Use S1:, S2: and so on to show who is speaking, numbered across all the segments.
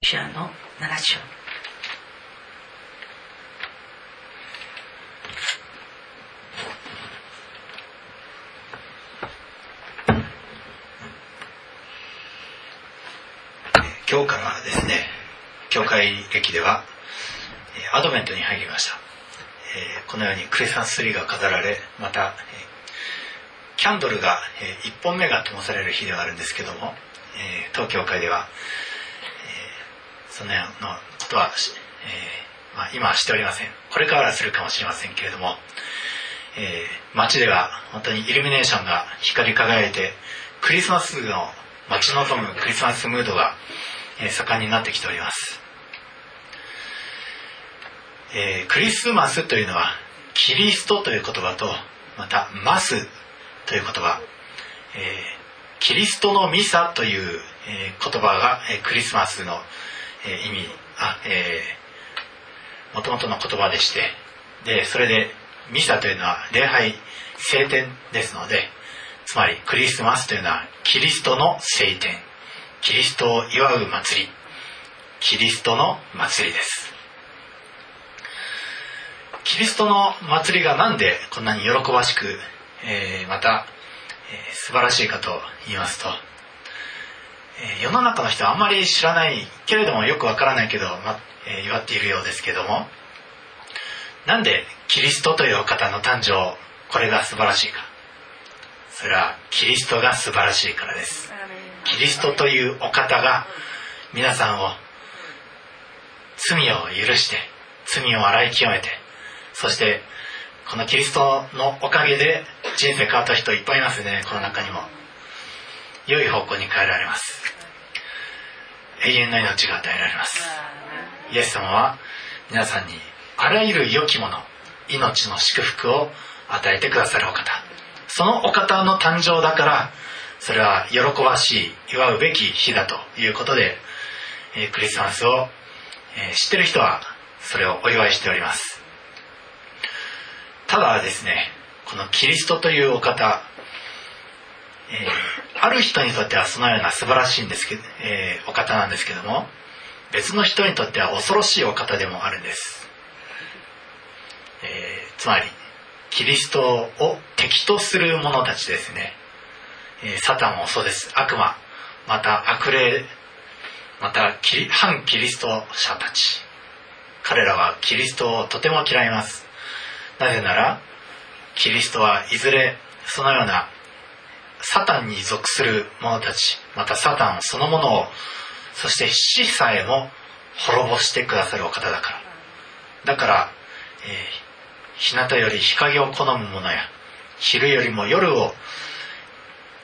S1: ピアノ7章
S2: 今日からですね教会歴ではアドベントに入りました、このようにクリスマスツリーが飾られまた、キャンドルが、1本目が灯される日ではあるんですけども、当教会では、そのようなことは、えーまあ、今はしておりません。これからはするかもしれませんけれども、えー街では本当にイルミネーションが光り輝いてクリスマスの待ち望むクリスマスムードが、え盛んになってきております、えークリスマスというのはキリストという言葉とまたマスという言葉、えーキリストのミサという、えー言葉が、えークリスマスの、えー意味あえー元々の言葉でしてでそれでミサというのは礼拝聖典ですのでつまりクリスマスというのはキリストの聖典。キリストを祝う祭り。キリストの祭りです。キリストの祭りがなんでこんなに喜ばしく、えーまた、えー素晴らしいかと言いますと、え世の中の人はあんまり知らないけれどもよくわからないけど、まえ祝っているようですけども。なんでキリストというお方の誕生これが素晴らしいか。それはキリストが素晴らしいからです。キリストというお方が皆さんを罪を許して罪を洗い清めてそしてこのキリストのおかげで人生変わった人いっぱいいますねこの中にも。良い方向に変えられます。永遠の命が与えられます。イエス様は皆さんにあらゆる良きもの命の祝福を与えてくださるお方。そのお方の誕生だからそれは喜ばしい祝うべき日だということで、えクリスマスを、え知ってる人はそれをお祝いしております。ただですねこのキリストというお方、えーある人にとってはそのような素晴らしいんですけど、えーお方なんですけども別の人にとっては恐ろしいお方でもあるんです、えーつまりキリストを敵とする者たちですね、えーサタンもそうです。悪魔また悪霊また反キリスト者たち。彼らはキリストをとても嫌います。なぜならキリストはいずれそのようなサタンに属する者たちまたサタンそのものをそして死さえも滅ぼしてくださるお方だから。だから、えー日向より日陰を好む者や昼よりも夜を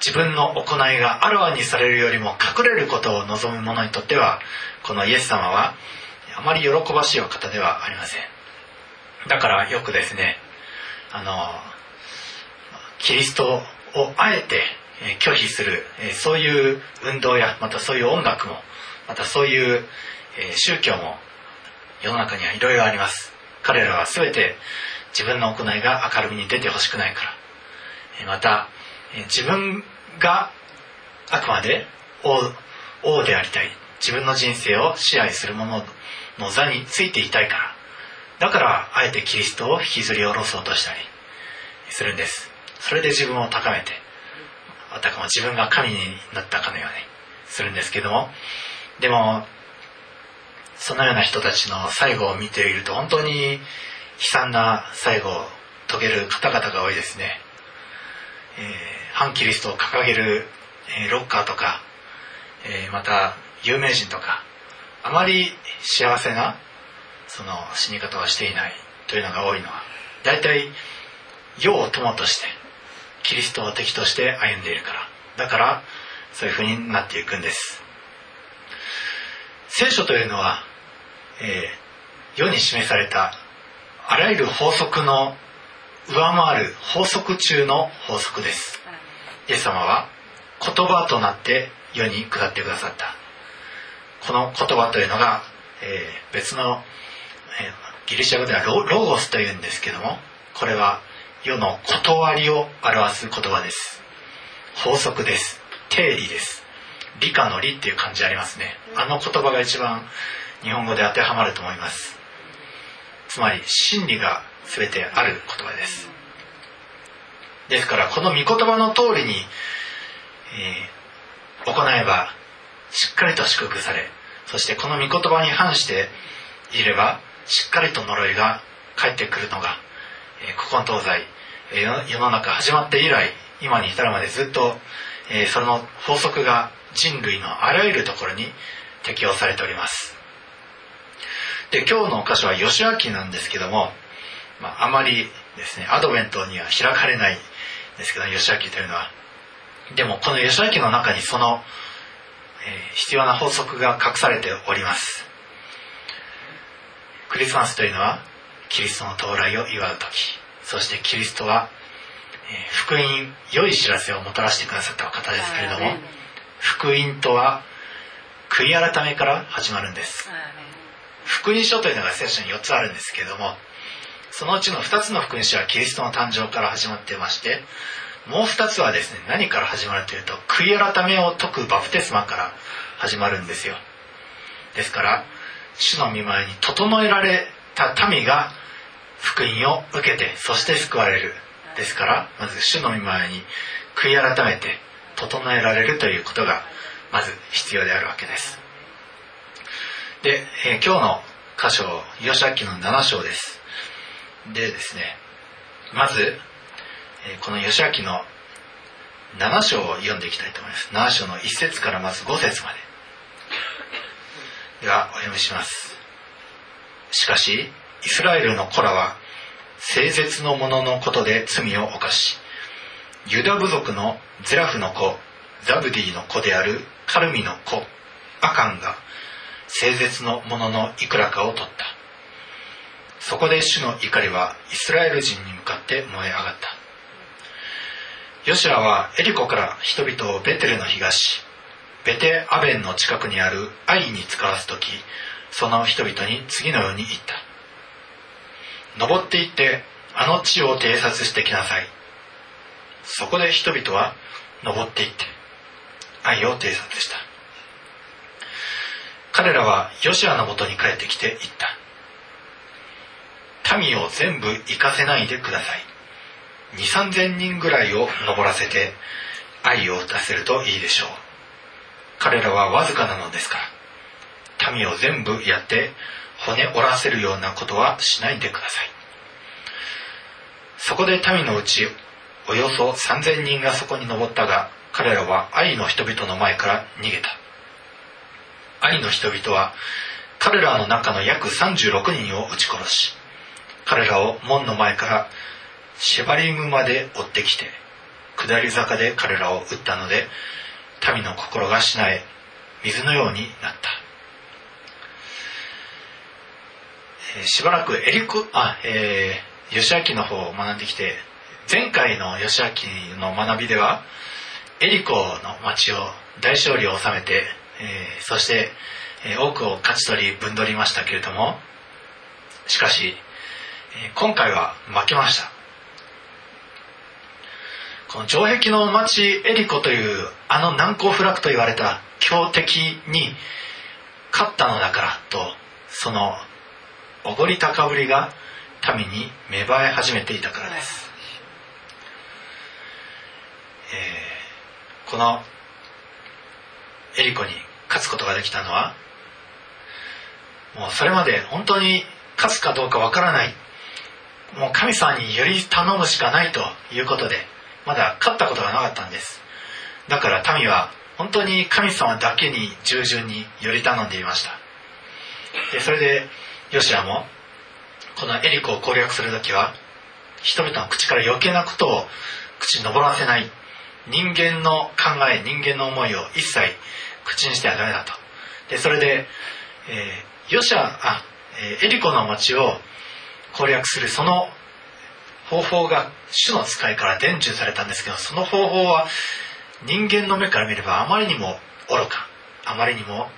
S2: 自分の行いがあらわにされるよりも隠れることを望む者にとってはこのイエス様はあまり喜ばしいお方ではありません。だからよくですねあのキリストをあえて拒否するそういう運動やまたそういう音楽もまたそういう宗教も世の中にはいろいろあります。彼らは全て自分の行いが明るみに出てほしくないから。また自分があくまで王王でありたい。自分の人生を支配する者の座についていたいから。だからあえてキリストを引きずり下ろそうとしたりするんです。それで自分を高めてあたかも自分が神になったかのようにするんですけどもでもそのような人たちの最後を見ていると本当に悲惨な最後を遂げる方々が多いですね、えー反キリストを掲げる、えーロッカーとか、えーまた有名人とかあまり幸せなその死に方はしていないというのが多いのは大体世を友としてキリストを敵として歩んでいるから。だからそういうふうになっていくんです。聖書というのは、えー世に示されたあらゆる法則の上回る法則中の法則です。イエス様は言葉となって世に下ってくださった。この言葉というのが、えー別の、えーギリシャ語ではロロゴスというんですけどもこれは世の断りを表す言葉です。法則です。定理です。理科の理っていう漢字ありますね。あの言葉が一番日本語で当てはまると思います。つまり真理が全てある言葉です。ですからこの御言葉の通りに、えー、行えばしっかりと祝福されそしてこの御言葉に反していればしっかりと呪いが返ってくるのが、えー、古今東西、え、世の中始まって以来今に至るまでずっと、え、その法則が人類のあらゆるところに適用されております。で今日の箇所は義明なんですけども、まあ、あまりですねアドベントには開かれないですけど義明というのは。でもこの義明の中にその、え、必要な法則が隠されております。クリスマスというのはキリストの到来を祝う時。そしてキリストは、えー、福音良い知らせをもたらしてくださった方ですけれども福音とは悔い改めから始まるんです。福音書というのが聖書に4つあるんですけれどもそのうちの2つの福音書はキリストの誕生から始まってましてもう2つはですね何から始まるというと悔い改めを説くバプテスマから始まるんですよ。ですから主の見舞いに整えられた民が福音を受けてそして救われる。ですからまず主の見舞いに悔い改めて整えられるということがまず必要であるわけです。で、えー、今日の箇所吉明の7章です。でですねまず、えこの義明の7章を読んでいきたいと思います。7章の1節からまず5節まで。ではお読みします。しかしイスラエルの子らは聖絶の者のことで罪を犯しユダ部族のゼラフの子ザブディの子であるカルミの子アカンが聖絶の者のいくらかを取った。そこで主の怒りはイスラエル人に向かって燃え上がった。ヨシアはエリコから人々をベテルの東ベテアベンの近くにあるアイに使わす時その人々に次のように言った。登っていってあの地を偵察してきなさい。そこで人々は登っていって愛を偵察した。彼らはヨシアのもとに帰ってきて言った。民を全部行かせないでください。2 3 0 0人ぐらいを登らせて愛を出せるといいでしょう。彼らはわずかなのですから民を全部やって骨折らせるようなことはしないでください。そこで民のうちおよそ3000人がそこに登ったが彼らは愛の人々の前から逃げた。愛の人々は彼らの中の約36人を撃ち殺し彼らを門の前からシェバリムまで追ってきて下り坂で彼らを撃ったので民の心がしなえ水のようになった、えー、しばらくエリコあえー、吉明の方を学んできて前回の吉明の学びではエリコの町を大勝利を収めて、えー、そして、えー、多くを勝ち取り分取りましたけれどもしかしえ今回は負けました。この城壁の町エリコというあの難攻不落と言われた強敵に勝ったのだからとそのおごり高ぶりが民に芽生え始めていたからです、えー、このエリコに勝つことができたのはもうそれまで本当に勝つかどうかわからない。もう神様により頼むしかないということでまだ勝ったことがなかったんです。だから民は本当に神様だけに従順により頼んでいました。でそれでヨシアもこのエリコを攻略する時は人々の口から余計なことを口に上らせない。人間の考え人間の思いを一切口にしてはダメだと。でそれで、えー、ヨシアあ、えー、エリコの町を攻略するその方法が主の使いから伝授されたんですけどその方法は人間の目から見ればあまりにも愚かあまりにも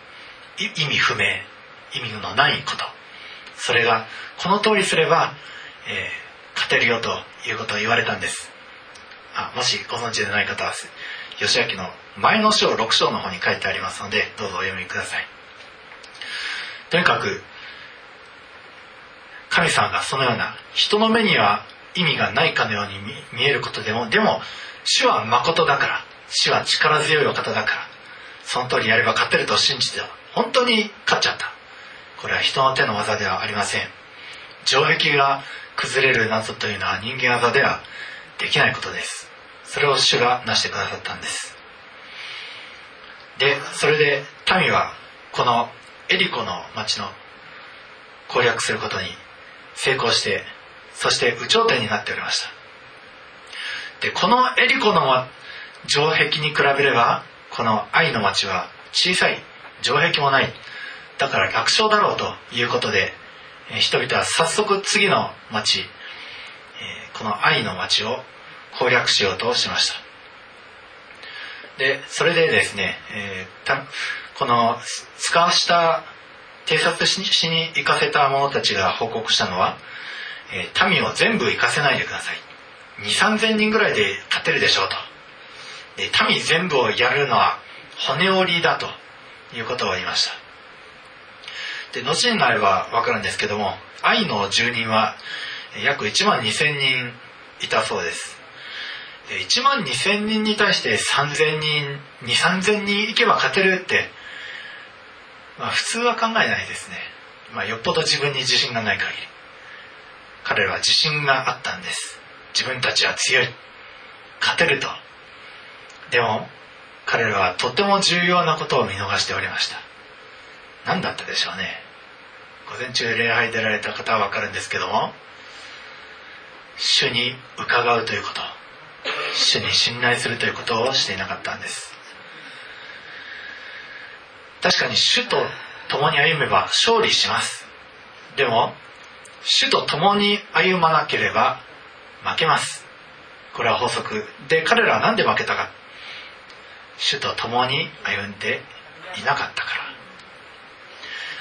S2: 意味不明意味のないこと。それがこの通りすれば、えー、勝てるよということを言われたんです。あもしご存知でない方は義明の前の章6章の方に書いてありますのでどうぞお読みください。とにかく神様がそのような人の目には意味がないかのように見えることでもでも主は誠だから主は力強いお方だからその通りやれば勝てると信じて本当に勝っちゃった。これは人の手の技ではありません。城壁が崩れる謎というのは人間技ではできないことです。それを主が成してくださったんです。でそれで民はこのエリコの町の攻略することに成功してそして有頂天になっておりました。でこのエリコの城壁に比べればこの愛の町は小さい城壁もない。だから楽勝だろうということで人々は早速次の町この愛の町を攻略しようとしました。でそれでですね、この使わした偵察しに行かせた者たちが報告したのは、民を全部行かせないでください。2 3 0 0 0人ぐらいで勝てるでしょうと。で民全部をやるのは骨折りだということを言いました。で後になれば分かるんですけども愛の住人は約1万2000人いたそうです。1万2000人に対して3000人2 3000人いけば勝てるって、まあ、普通は考えないですね、まあ、よっぽど自分に自信がない限り。彼らは自信があったんです。自分たちは強い。勝てると。でも彼らはとても重要なことを見逃しておりました。何だったでしょうね。午前中礼拝出られた方は分かるんですけども主に伺うということ主に信頼するということをしていなかったんです。確かに主と共に歩めば勝利します。でも主と共に歩まなければ負けます。これは法則で彼らは何で負けたか。主と共に歩んでいなかったから。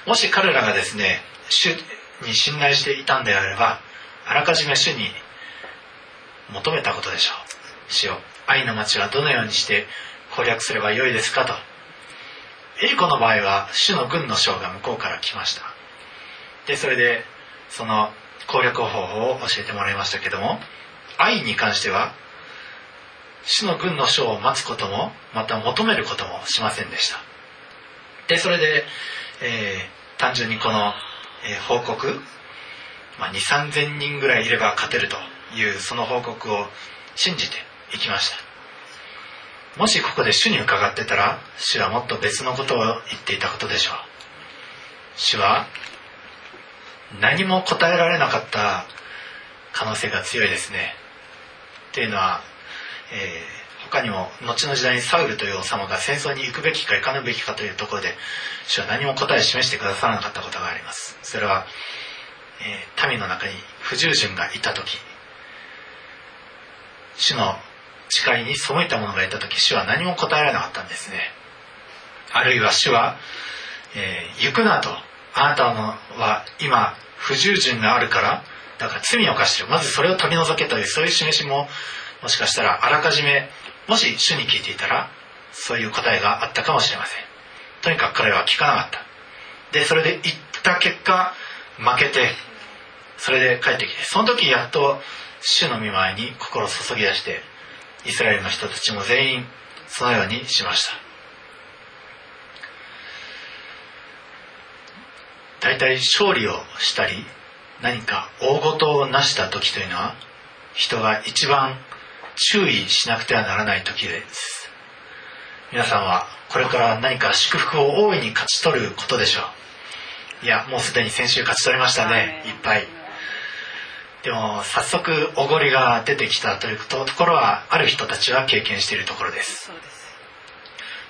S2: もし彼らがですね主に信頼していたんであればあらかじめ主に求めたことでしょう。主よ愛の町はどのようにして攻略すればよいですかと。エリコの場合は主の軍の将が向こうから来ました。でそれでその攻略方法を教えてもらいましたけども愛に関しては主の軍の将を待つこともまた求めることもしませんでした。でそれで、えー、単純にこの、え、報告、まあ、2 3 0 0 0人ぐらいいれば勝てるというその報告を信じていきました。もしここで主に伺ってたら主はもっと別のことを言っていたことでしょう。主は何も答えられなかった可能性が強いですね。っていうのは、えー、他にも後の時代にサウルという王様が戦争に行くべきか行かぬべきかというところで主は何も答えを示してくださらなかったことがあります。それは、えー、民の中に不従順がいた時主の誓いに背いた者がいた時主は何も答えられなかったんですね。あるいは主は、えー、行くなとあなたのは今不従順があるからだから罪を犯してるまずそれを取り除けというそういう示しももしかしたらあらかじめもし主に聞いていたらそういう答えがあったかもしれません。とにかく彼は聞かなかった。でそれで行った結果負けてそれで帰ってきてその時やっと主の御前に心を注ぎ出してイスラエルの人たちも全員そのようにしました。大体勝利をしたり何か大事を成した時というのは人が一番注意しなくてはならない時です。皆さんはこれから何か祝福を大いに勝ち取ることでしょう。いやもうすでに先週勝ち取りましたね。い。っぱい。でも早速おごりが出てきたというところはある人たちは経験しているところです。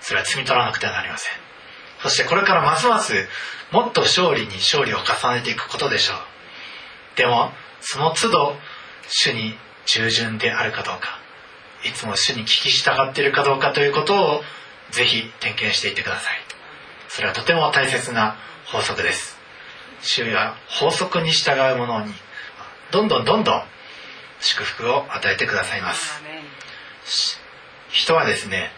S2: それは摘み取らなくてはなりません。そしてこれからますますもっと勝利に勝利を重ねていくことでしょう。でもその都度主に従順であるかどうかいつも主に聞き従っているかどうかということをぜひ点検していってください。それはとても大切な法則です。主は法則に従う者にどんどんどんどん祝福を与えてくださいます。人はですね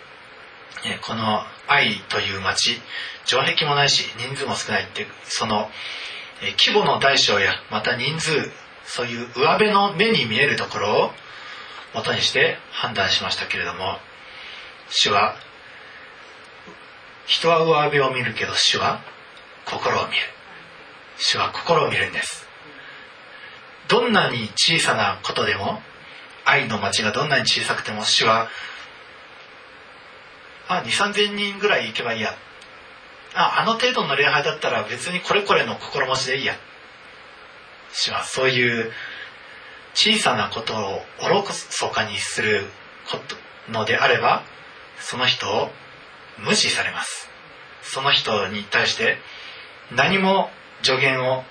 S2: この愛という町城壁もないし人数も少ないってその規模の大小やまた人数そういう上辺の目に見えるところを元にして判断しましたけれども主は人は上辺を見るけど主は心を見る。主は心を見るんです。どんなに小さなことでも愛の町がどんなに小さくても主はあ2 3 0 0人ぐらい行けばいいや。ああの程度の礼拝だったら別にこれこれの心持ちでいいや。主はそういう小さなことをおろそかにするのであればその人を無視されます。その人に対して何も助言を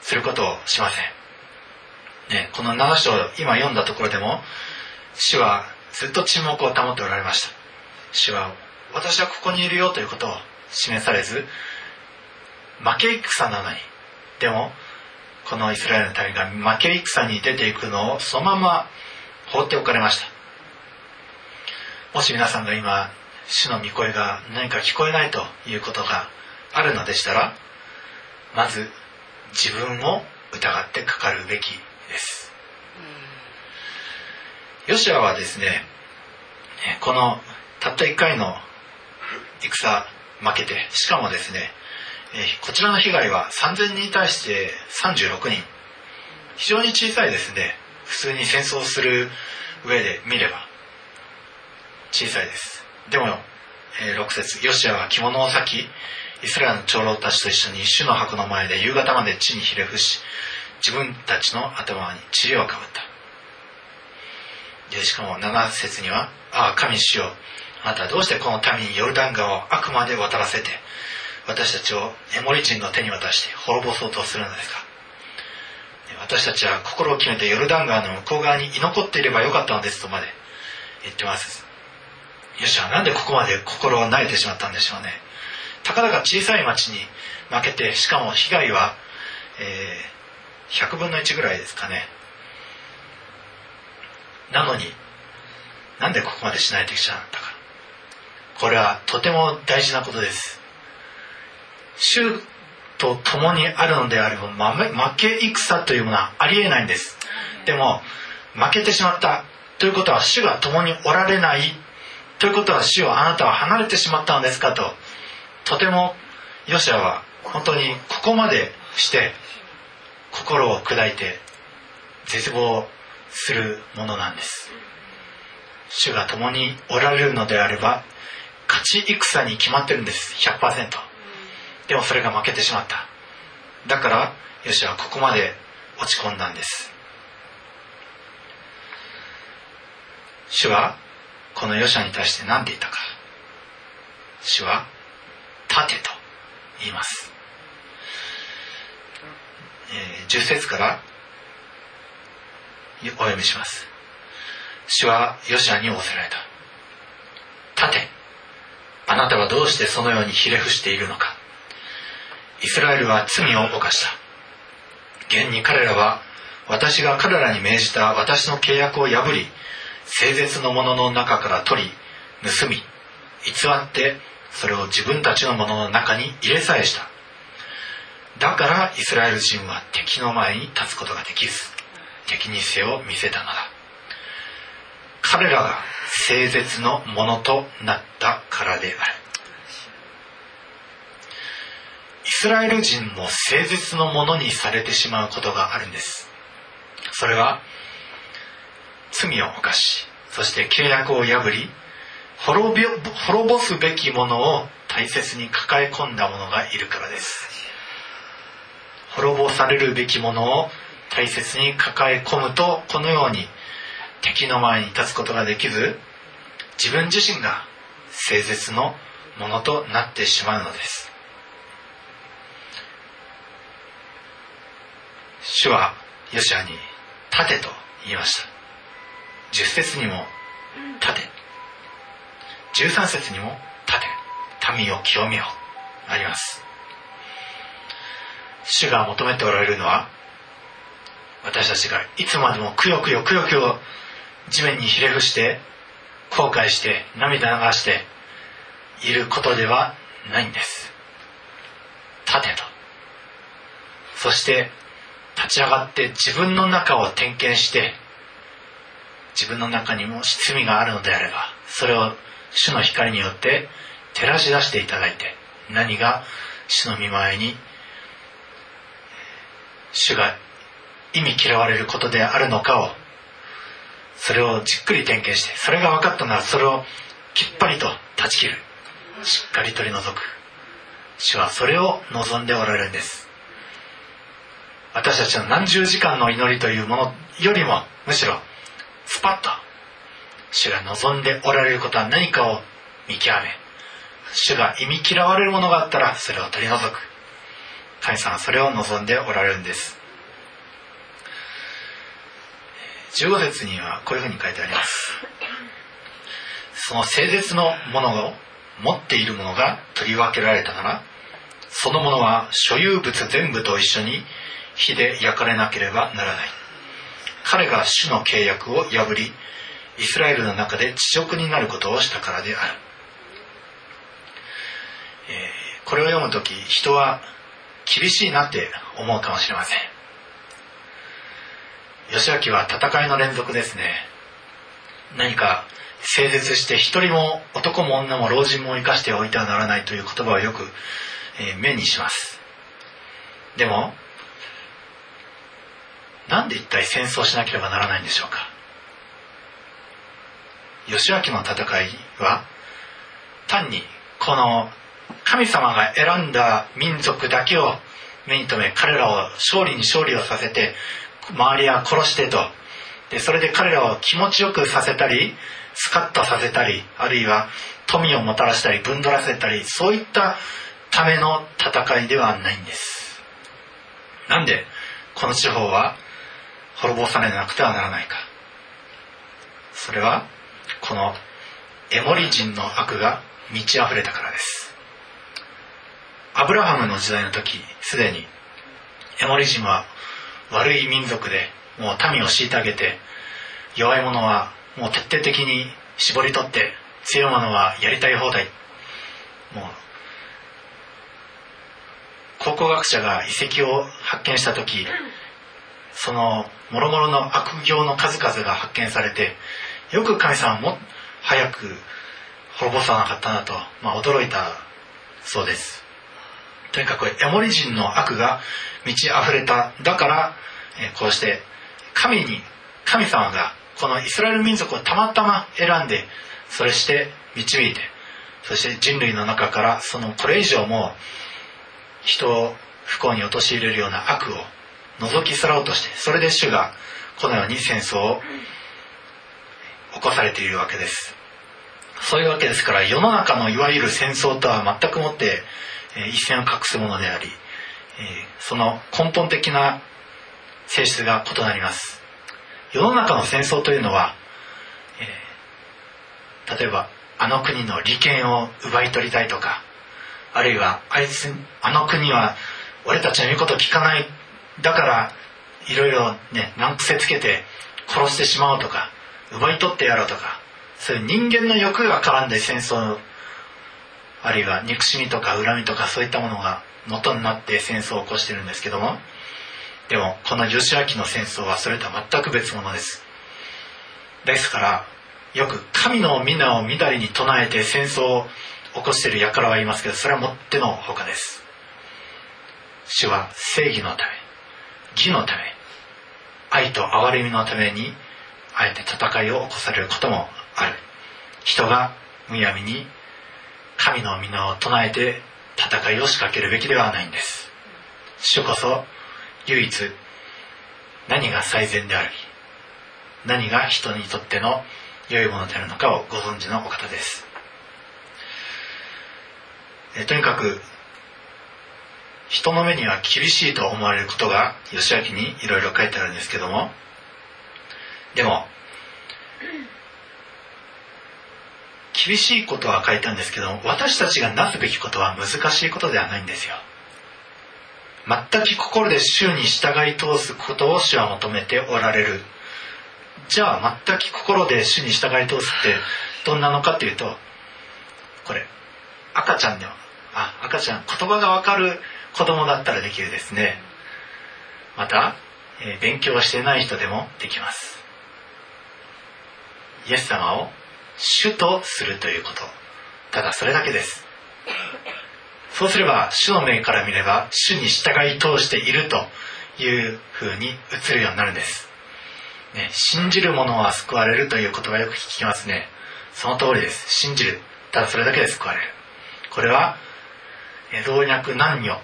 S2: することをしません、ね、この7章今読んだところでも主はずっと沈黙を保っておられました。主は私はここにいるよということを示されず負け戦なのにでもこのイスラエルの民が負け戦に出ていくのをそのまま放っておかれました。もし皆さんが今主の御声が何か聞こえないということがあるのでしたらまず自分を疑ってかかるべきです。ヨシアはですねこのたった1回の戦負けてしかもですねこちらの被害は3000人に対して36人非常に小さいですね。普通に戦争する上で見れば。小さいです。でも、え6節。ヨシアは着物を裂きイスラエルの長老たちと一緒に主の箱の前で夕方まで地にひれ伏し自分たちの頭に塵をかぶった。でしかも7節には「ああ神主よ。あなたはどうしてこの民にヨルダン川をあくまで渡らせて私たちをエモリ人の手に渡して滅ぼそうとするのですか？私たちは心を決めてヨルダン川の向こう側に居残っていればよかったのですとまで言ってます。よしはなんでここまで心を慣れてしまったんでしょうね。たかだか小さい町に負けてしかも被害は、えー、100分の1ぐらいですかね。なのになんでここまでしないといけなかったか。これはとても大事なことです。主と共にあるのであれば負け戦というものはありえないんです。でも負けてしまったということは主が共におられない。ということは主をあなたは離れてしまったのですかと。とてもヨシアは本当にここまでして心を砕いて絶望するものなんです。主が共におられるのであれば勝ち戦に決まってるんです。100%でもそれが負けてしまった。だからヨシはここまで落ち込んだんです。主はこのヨシャに対して何て言ったか。主は立てと言います、えー、10節からお読みします。主はヨシアに仰せられた。立てあなたはどうしてそのようにひれ伏しているのか。イスラエルは罪を犯した。現に彼らは私が彼らに命じた私の契約を破り聖絶のものの中から取り盗み偽ってそれを自分たちのものの中に入れさえした。だからイスラエル人は敵の前に立つことができず敵に背を見せたのだ。彼らが聖絶のものとなったからであるイスラエル人も聖絶のものにされてしまうことがあるんです。それは罪を犯しそして契約を破り滅び滅ぼすべきものを大切に抱え込んだ者がいるからです。滅ぼされるべきものを大切に抱え込むとこのように敵の前に立つことができず自分自身が聖絶のものとなってしまうのです。主はヨシアに立てと言いました。10節にも立て13節にも立て民を清めよあります。主が求めておられるのは私たちがいつまでもくよくよくよくよ地面にひれ伏して後悔して涙流していることではないんです。立てと。そして立ち上がって自分の中を点検して自分の中にも罪があるのであればそれを主の光によって照らし出していただいて何が主の見前に主が意味嫌われることであるのかをそれをじっくり点検してそれが分かったならそれをきっぱりと断ち切る。しっかり取り除く。主はそれを望んでおられるんです。私たちの何十時間の祈りというものよりもむしろスパッと。主が望んでおられることは何かを見極め主が意味嫌われるものがあったらそれを取り除く。神様はそれを望んでおられるんです。15節にはこういうふうに書いてあります。その誠実のものを持っているものが取り分けられたならそのものは所有物全部と一緒に火で焼かれなければならない。彼が主の契約を破りイスラエルの中で地獄になることをしたからである、えー、これを読む時人は厳しいなって思うかもしれません。義明は戦いの連続ですね。何か整絶して一人も男も女も老人も生かしておいてはならないという言葉をよく、えー、目にします。でもなんで一体戦争しなければならないんでしょうか？義明の戦いは単にこの神様が選んだ民族だけを目に留め彼らを勝利に勝利をさせて周りは殺してと。でそれで彼らを気持ちよくさせたりスカッとさせたりあるいは富をもたらしたりぶんどらせたりそういったための戦いではないんです。なんでこの地方は滅ぼされなくてはならないか。それはこのエモリ人の悪が満ち溢れたからです。アブラハムの時代の時すでにエモリ人は悪い民族でもう民を虐げて弱い者はもう徹底的に絞り取って強い者はやりたい放題。もう考古学者が遺跡を発見した時その諸々の悪行の数々が発見されてよく神様も早く滅ぼさなかったなと、まあ、驚いたそうです。とにかくエモリ人の悪が満ち溢れただからこうして神に神様がこのイスラエル民族をたまたま選んでそれして導いてそして人類の中からそのこれ以上も人を不幸に陥れるような悪を覗き去ろうとしてそれで主がこのように戦争を起こされているわけです。そういうわけですから世の中のいわゆる戦争とは全くもって一線を画すものでありその根本的な性質が異なります。世の中の戦争というのは、例えばあの国の利権を奪い取りたいとかあるいはあいつあの国は俺たちの言うこと聞かないだからいろいろね難癖つけて殺してしまおうとか奪い取ってやろうとかそういう人間の欲が絡んで戦争あるいは憎しみとか恨みとかそういったものが元になって戦争を起こしてるんですけどもでもこの義明の戦争はそれとは全く別物です。ですからよく神の皆をみだりに唱えて戦争を起こしている輩はいますけどそれはもってのほかです。主は正義のため。義のため愛と憐れみのためにあえて戦いを起こされることもある。人がむやみに神の皆を唱えて戦いを仕掛けるべきではないんです。主こそ唯一何が最善であり何が人にとっての良いものであるのかをご存知のお方です。とにかく人の目には厳しいと思われることが義明にいろいろ書いてあるんですけども。でも厳しいことは書いたんですけども私たちがなすべきことは難しいことではないんですよ。全く心で主に従い通すことを主は求めておられる。じゃあ全く心で主に従い通すってどんなのかっていうとこれ赤ちゃんではあ赤ちゃん言葉がわかる子供だったらできるですね。また、え、勉強してない人でもできます。イエス様を主とするということ。ただそれだけです。そうすれば主の目から見れば主に従い通しているという風に映るようになるんです、ね、信じる者は救われるという言葉よく聞きますね。その通りです。信じる。ただそれだけで救われる。これは老若男女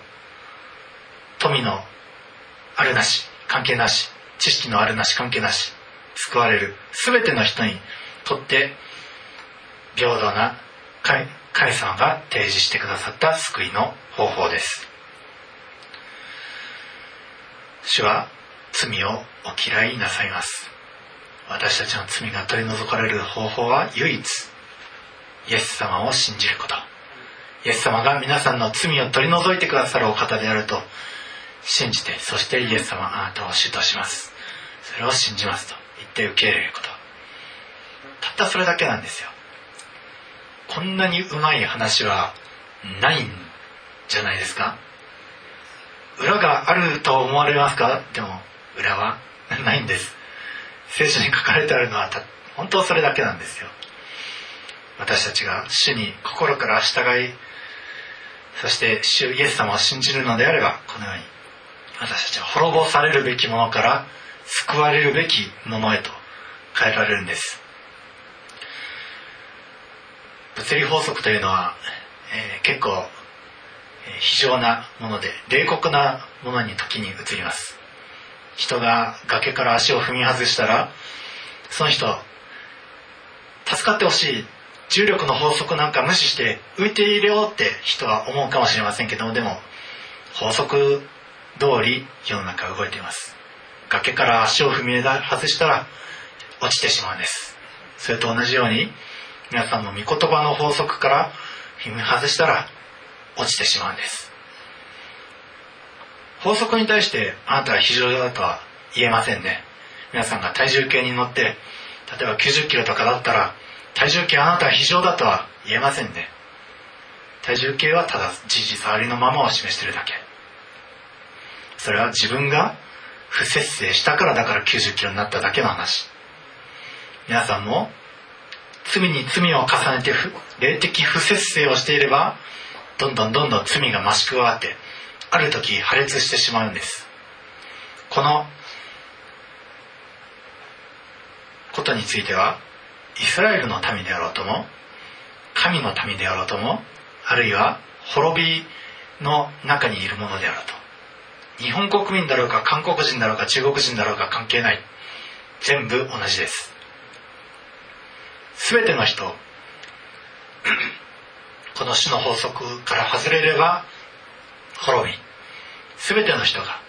S2: 富のあるなし関係なし知識のあるなし関係なし救われる。全ての人にとって平等な神様が提示してくださった救いの方法です。主は罪をお嫌いなさいます。私たちの罪が取り除かれる方法は唯一。イエス様を信じること。イエス様が皆さんの罪を取り除いてくださるお方であると信じてそしてイエス様あなたを主とします。それを信じますと言って受け入れること。たったそれだけなんですよ。こんなにうまい話はないんじゃないですか。裏があると思われますか？でも裏は ないんです。聖書に書かれてあるのは本当それだけなんですよ。私たちが主に心から従いそして主イエス様を信じるのであればこのように私たちは滅ぼされるべきものから救われるべきものへと変えられるんです。物理法則というのは、えー、結構、えー、非常なもので冷酷なものに時に移ります。人が崖から足を踏み外したらその人助かってほしい重力の法則なんか無視して浮いているよって人は思うかもしれませんけどもでも法則通り世の中動いています。崖から足を踏み外したら落ちてしまうんです。それと同じように皆さんも御言葉の法則から踏み外したら落ちてしまうんです。法則に対してあなたは非常だとは言えませんね。皆さんが体重計に乗って例えば90キロとかだったら体重計あなたは非常だとは言えませんね。体重計はただ事実触りのままを示してるだけ。それは自分が不節制したからだから90キロになっただけの話。皆さんも罪に罪を重ねて霊的不節制をしていればどんどんどんどん罪が増し加わってある時破裂してしまうんです。このことについてはイスラエルの民であろうとも神の民であろうともあるいは滅びの中にいるものであろうと。日本国民だろうか韓国人だろうか中国人だろうか関係ない。全部同じです。全ての人 この種の法則から外れれば滅び。全ての人が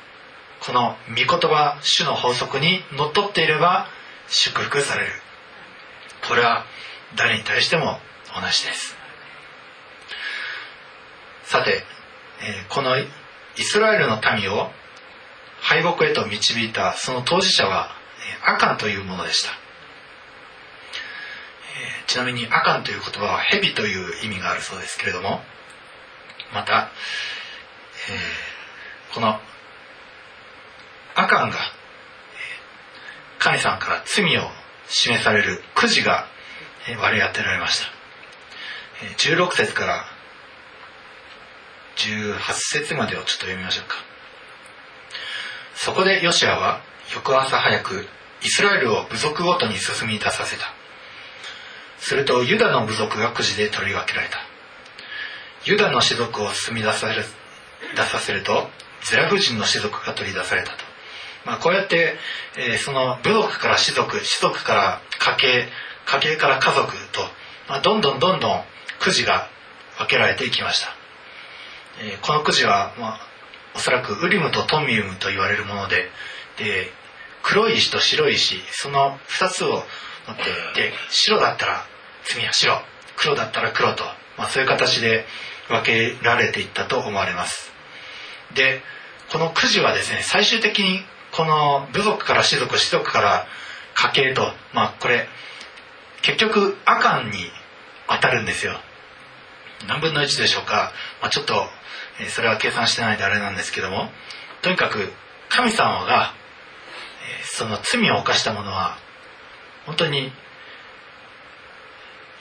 S2: この御言葉種の法則にのっとっていれば祝福される。これは誰に対しても同じです。さて、えこのイスラエルの民を敗北へと導いたその当事者はアカンというものでした。ちなみにアカンという言葉は蛇という意味があるそうですけれどもまた、えー、このアカンが神さんから罪を示されるくじが割り当てられました。16節から18節までをちょっと読みましょうか。そこでヨシアは翌朝早くイスラエルを部族ごとに進み出させた。するとユダの部族がくじで取り分けられた。ユダの士族を進み出され出させるとゼラフ人の士族が取り出されたと、まあ、こうやって、えー、その部族から士族士族から家系家系から家族と、まあ、どんどんどんどんくじが分けられていきました、えー、このくじは、まあ、おそらくウリムとトミウムと言われるものでで黒い石と白い石その2つを持ってで白だったら次は白黒だったら黒と、まあ、そういう形で分けられていったと思われます。でこのくじはですね最終的にこの部族から士族士族から家系とまあこれ結局アカンに当たるんですよ。何分の1でしょうか、まあ、ちょっとそれは計算してないであれなんですけどもとにかく神様がその罪を犯した者は本当に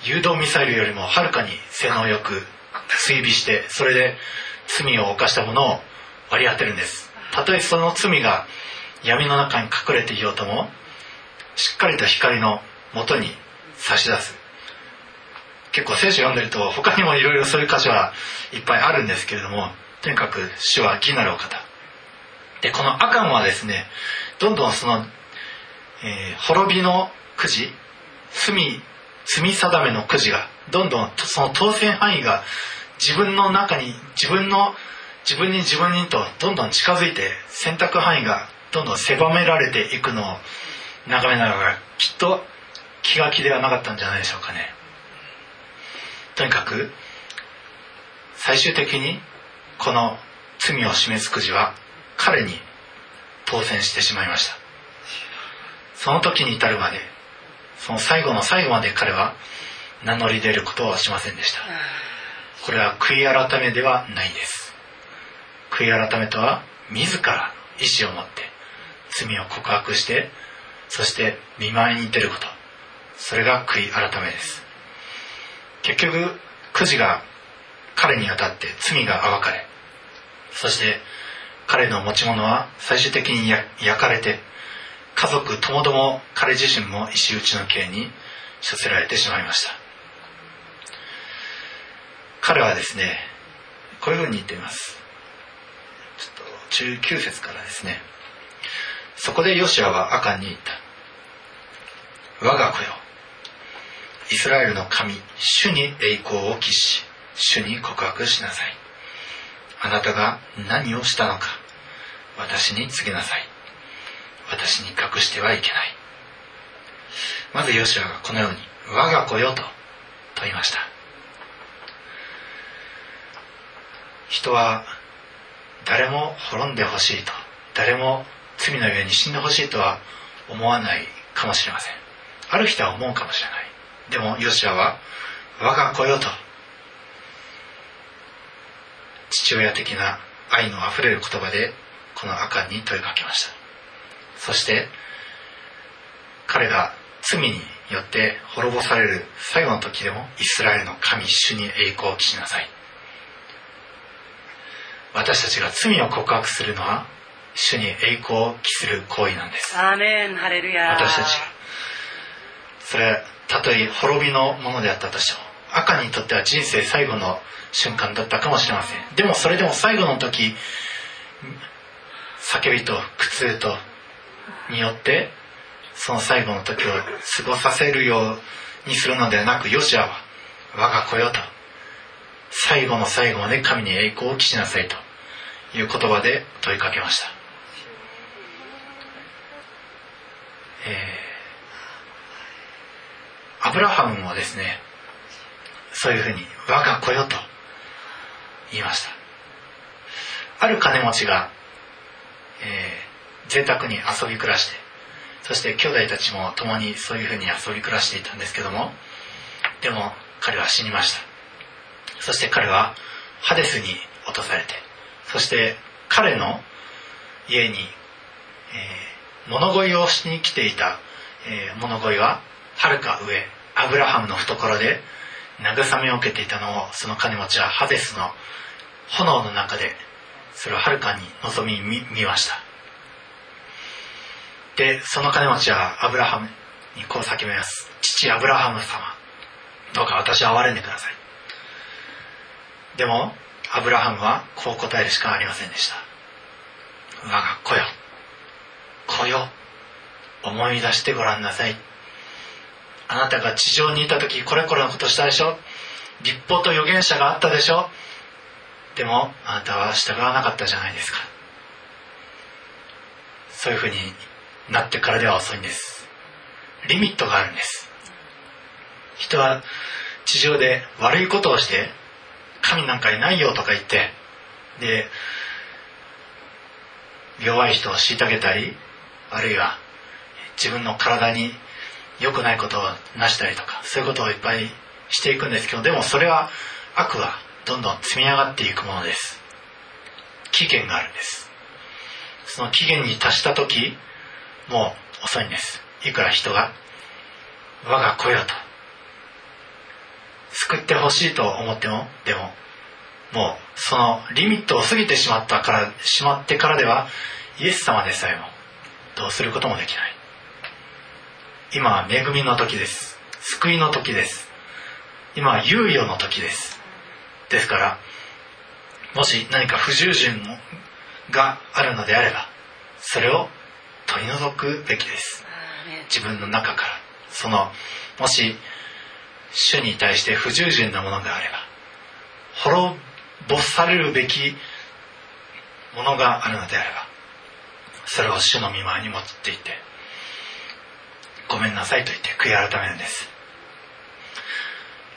S2: 誘導ミサイルよりもはるかに性能よく追尾してそれで罪を犯した者を割り当てるんです。たとえその罪が闇の中に隠れていようともしっかりと光のもとに差し出す。結構聖書読んでると他にもいろいろそういう箇所はいっぱいあるんですけれどもとにかく主は義なるお方。でこのアカンはですねどんどんその、えー、滅びのくじ罪罪定めのくじがどんどんその当選範囲が自分の中に自分の自分に自分にとどんどん近づいて選択範囲がどんどん狭められていくのを眺めながらきっと気が気ではなかったんじゃないでしょうかね。とにかく最終的にこの罪を示すくじは彼に当選してしまいました。その時に至るまでその最後の最後まで彼は名乗り出ることはしませんでした。これは悔い改めではないんです。悔い改めとは自ら意志を持って罪を告白してそして見舞いに出ること。それが悔い改めです。結局くじが彼に当たって罪が暴かれそして彼の持ち物は最終的に焼かれて家族ともども彼自身も石打ちの刑に処せられてしまいました。彼はですねこういうふうに言っています。ちょっと19節からですね。そこでヨシアはアカンに言った。我が子よ。イスラエルの神主に栄光を期し主に告白しなさい。あなたが何をしたのか私に告げなさい。私に隠してはいけない。まずヨシュアがこのように「我が子よ」と問いました。人は誰も滅んでほしいと誰も罪の上に死んでほしいとは思わないかもしれません。ある人は思うかもしれない。でもヨシュアは「我が子よ」と父親的な愛のあふれる言葉でこの赤に問いかけました。そして彼が罪によって滅ぼされる最後の時でもイスラエルの神主に栄光を期しなさい。私たちが罪を告白するのは主に栄光を期する行為なんです。私たちそれたとえ滅びのものであったとしても赤にとっては人生最後の瞬間だったかもしれません。でもそれでも最後の時叫びと苦痛とによってその最後の時を過ごさせるようにするのではなくヨシアは我が子よと最後の最後まで神に栄光を期しなさいという言葉で問いかけました、えーアブラハムもですねそういうふうに「我が子よ」と言いました。ある金持ちが、えー、贅沢に遊び暮らしてそして兄弟たちも共にそういうふうに遊び暮らしていたんですけどもでも彼は死にました。そして彼はハデスに落とされてそして彼の家に、えー、物乞いをしに来ていた、えー、物乞いははるか上アブラハムの懐で慰めを受けていたのをその金持ちはハデスの炎の中でそれをはるかに望み見ました。でその金持ちはアブラハムにこう叫びます父アブラハム様どうか私を憐れんでください。でもアブラハムはこう答えるしかありませんでした我が子よ子よ思い出してごらんなさい。あなたが地上にいた時これこれのことしたでしょ？立法と預言者があったでしょ？でもあなたは従わなかったじゃないですか。そういうふうになってからでは遅いんです。リミットがあるんです。人は地上で悪いことをして神なんかいないよとか言ってで弱い人を虐げたりあるいは自分の体に良くないことをなしたりとかそういうことをいっぱいしていくんですけどでもそれは悪はどんどん積み上がっていくものです。期限があるんです。その期限に達した時もう遅いんです。いくら人が我が子よと。救ってほしいと思ってもでももうそのリミットを過ぎてしまったからしまってからではイエス様でさえもどうすることもできない。今は恵みの時です。救いの時です。今は猶予の時です。ですからもし何か不従順があるのであればそれを取り除くべきです。自分の中から。そのもし主に対して不従順なものがあれば滅ぼされるべきものがあるのであればそれを主の御前に持っていってごめんなさいと言って悔い改めるんです。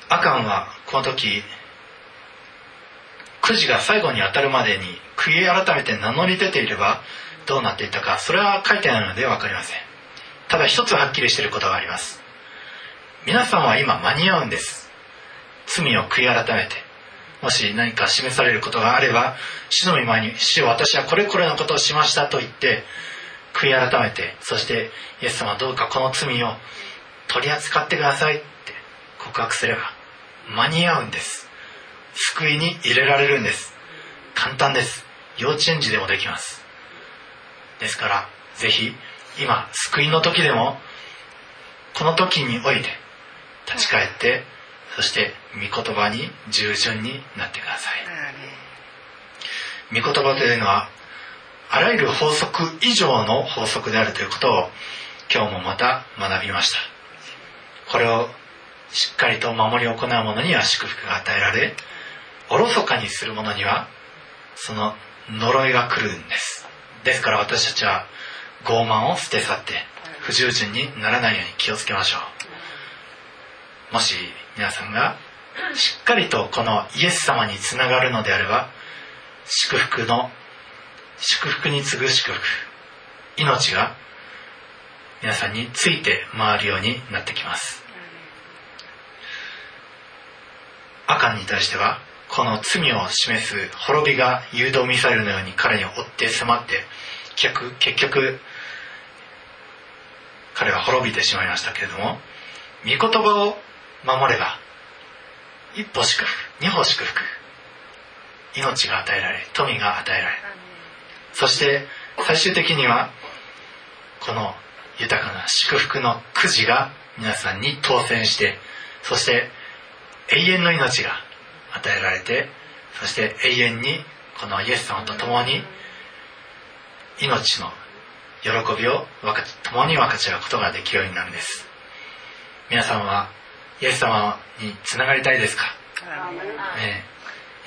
S2: アカンはこの時くじが最後に当たるまでに悔い改めて名乗り出ていればどうなっていたかそれは書いてないので分かりません。ただ一つはっきりしていることがあります。皆さんは今間に合うんです。罪を悔い改めて。もし何か示されることがあれば主の御前に「主私はこれこれのことをしました」と言って悔い改めてそしてイエス様どうかこの罪を取り扱ってくださいって告白すれば間に合うんです。救いに入れられるんです。簡単です。幼稚園児でもできます。ですからぜひ今救いの時でもこの時において立ち返ってそして御言葉に従順になってください。御言葉というのはあらゆる法則以上の法則であるということを今日もまた学びました。これをしっかりと守り行う者には祝福が与えられおろそかにする者にはその呪いが来るんです。ですから私たちは傲慢を捨て去って不従順にならないように気をつけましょう。もし皆さんがしっかりとこのイエス様につながるのであれば祝福の祝福に次ぐ祝福。命が皆さんについて回るようになってきます。アカンに対してはこの罪を示す滅びが誘導ミサイルのように彼に追って迫って結局彼は滅びてしまいましたけれども御言葉を守れば一歩祝福二歩祝福命が与えられ富が与えられ。そして最終的にはこの豊かな祝福のくじが皆さんに当選してそして永遠の命が与えられてそして永遠にこのイエス様と共に命の喜びを共に分かち合うことができるようになるんです。皆さんはイエス様につながりたいですか、ね、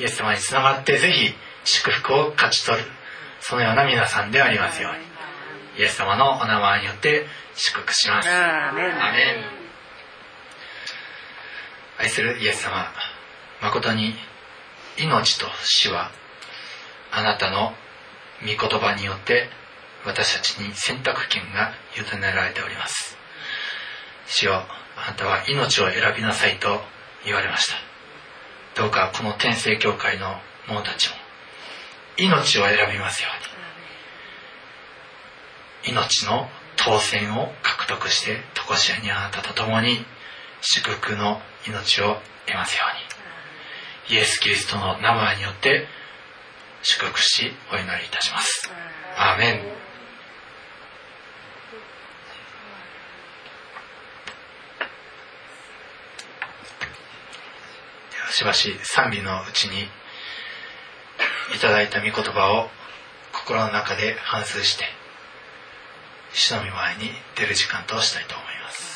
S2: イエス様につながってぜひ祝福を勝ち取るそのような皆さんでありますように。イエス様のお名前によって祝福します。アメン。愛するイエス様誠に命と死はあなたの御言葉によって私たちに選択権が委ねられております。主よあなたは命を選びなさいと言われました。どうかこの天聖教会の者たちも命を選びますように。命の当選を獲得して常しえにあなたと共に祝福の命を得ますように。イエス・キリストの名前によって祝福しお祈りいたします。アーメン。しばし賛美のうちにいただいた御言葉を心の中で反芻して主の御前に出る時間としたいと思います。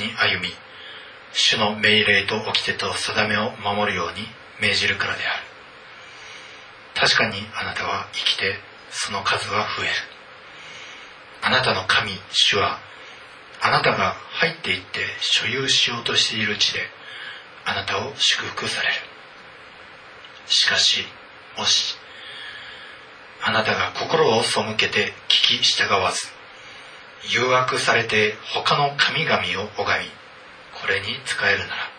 S2: に歩み主の命令と掟と定めを守るように命じるからである。確かにあなたは生きてその数は増える。あなたの神主はあなたが入っていって所有しようとしている地であなたを祝福される。しかしもしあなたが心を背けて聞き従わず誘惑されて他の神々を拝みこれに仕えるなら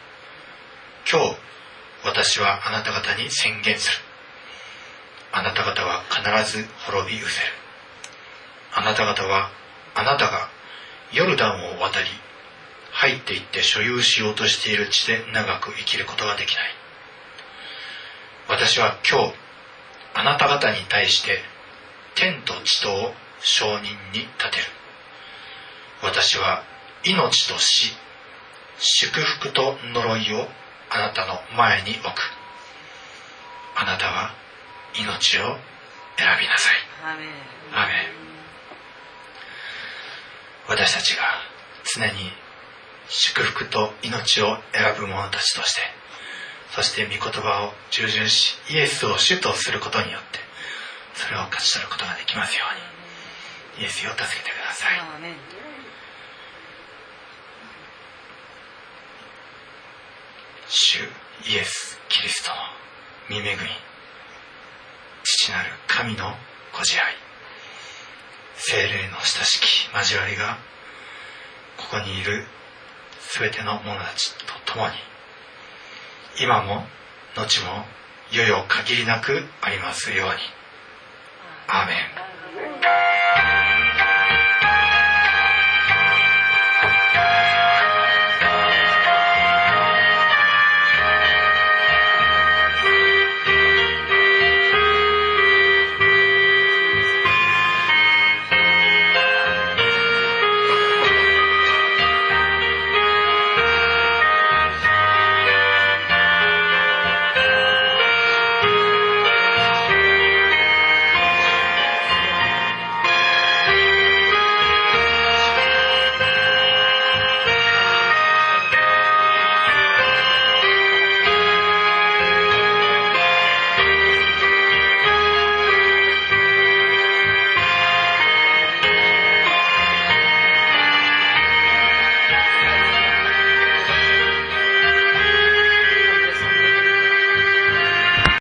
S2: 今日私はあなた方に宣言する。あなた方は必ず滅びうせる。あなた方はあなたがヨルダンを渡り入っていって所有しようとしている地で長く生きることができない。私は今日あなた方に対して天と地とを証人に立てる。私は命と死祝福と呪いをあなたの前に置く。あなたは命を選びなさい。アメン。私たちが常に祝福と命を選ぶ者たちとしてそして御言葉を従順しイエスを主とすることによってそれを勝ち取ることができますように。イエスを助けてください主イエス・キリストの御恵み父なる神のご自愛。精霊の親しき交わりがここにいる全ての者たちと共に今も後も世々限りなくありますように。アーメン。